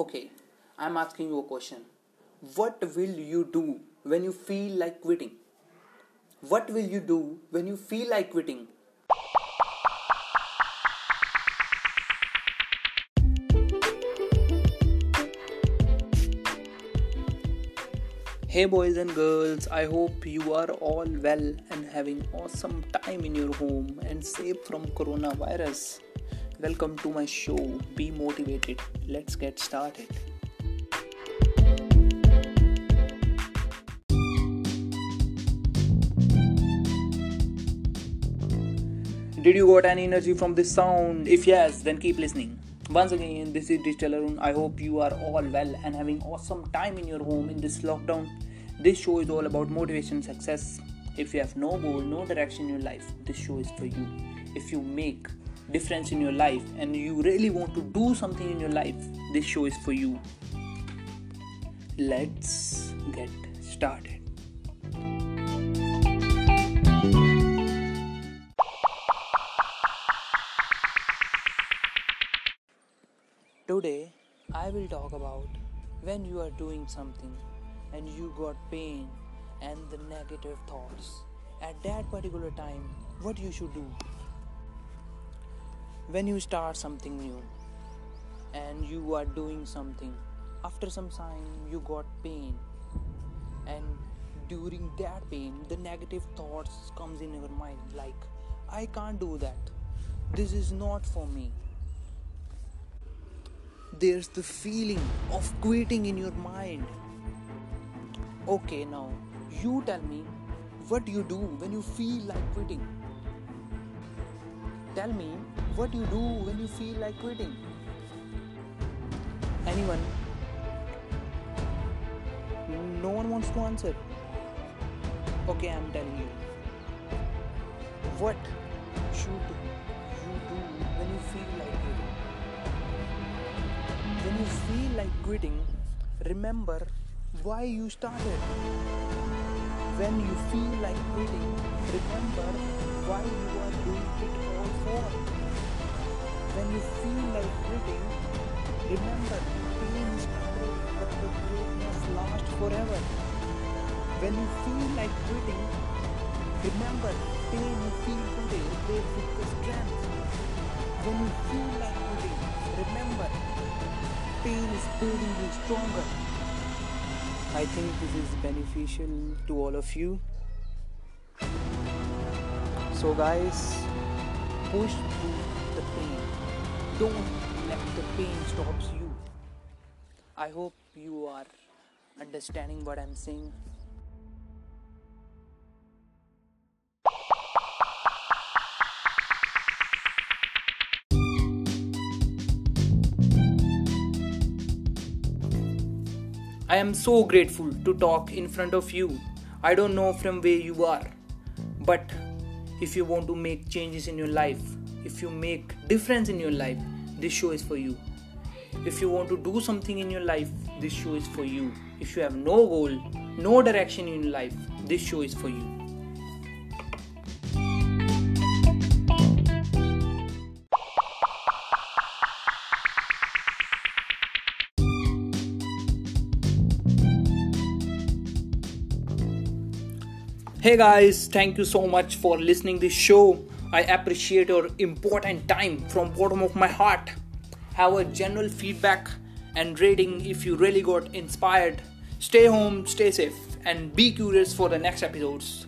Okay, I'm asking you a question. What will you do when you feel like quitting? What will you do when you feel like quitting? Hey boys and girls, I hope you are all well and having awesome time in your home and safe from coronavirus. Welcome to my show. Be motivated. Let's get started. Did you got any energy from this sound? If yes, then keep listening. Once again, this is Digital Arun. I hope you are all well and having awesome time in your home in this lockdown. This show is all about motivation, success. If you have no goal, no direction in your life, this show is for you. If you make difference in your life and you really want to do something in your life, this show is for you. Let's get started. Today, I will talk about when you are doing something and you got pain and the negative thoughts. At that particular time, what you should do? When you start something new and you are doing something, after some time you got pain and during that pain the negative thoughts comes in your mind like I can't do that. This is not for me there's the feeling of quitting in your mind. Okay, now you tell me what you do when you feel like quitting. Tell me what you do when you feel like quitting. Anyone? No one wants to answer. Okay, I'm telling you. What should you do when you feel like quitting? When you feel like quitting, remember why you started. When you feel like quitting, remember why you are doing it all for. When you feel like quitting, remember pain is temporary, but the greatness lasts forever. When you feel like quitting, remember pain you feel today replace with the strength. When you feel like quitting, remember pain is building you stronger. I think this is beneficial to all of you. So, guys, push through the pain. Don't let the pain stops you. I hope you are understanding what I'm saying. I am so grateful to talk in front of you. I don't know from where you are, but if you want to make changes in your life, if you make difference in your life, this show is for you. If you want to do something in your life, this show is for you. If you have no goal, no direction in life, this show is for you. Hey guys, thank you so much for listening this show. I appreciate your important time from bottom of my heart. Have a general feedback and rating if you really got inspired. Stay home, stay safe and be curious for the next episodes.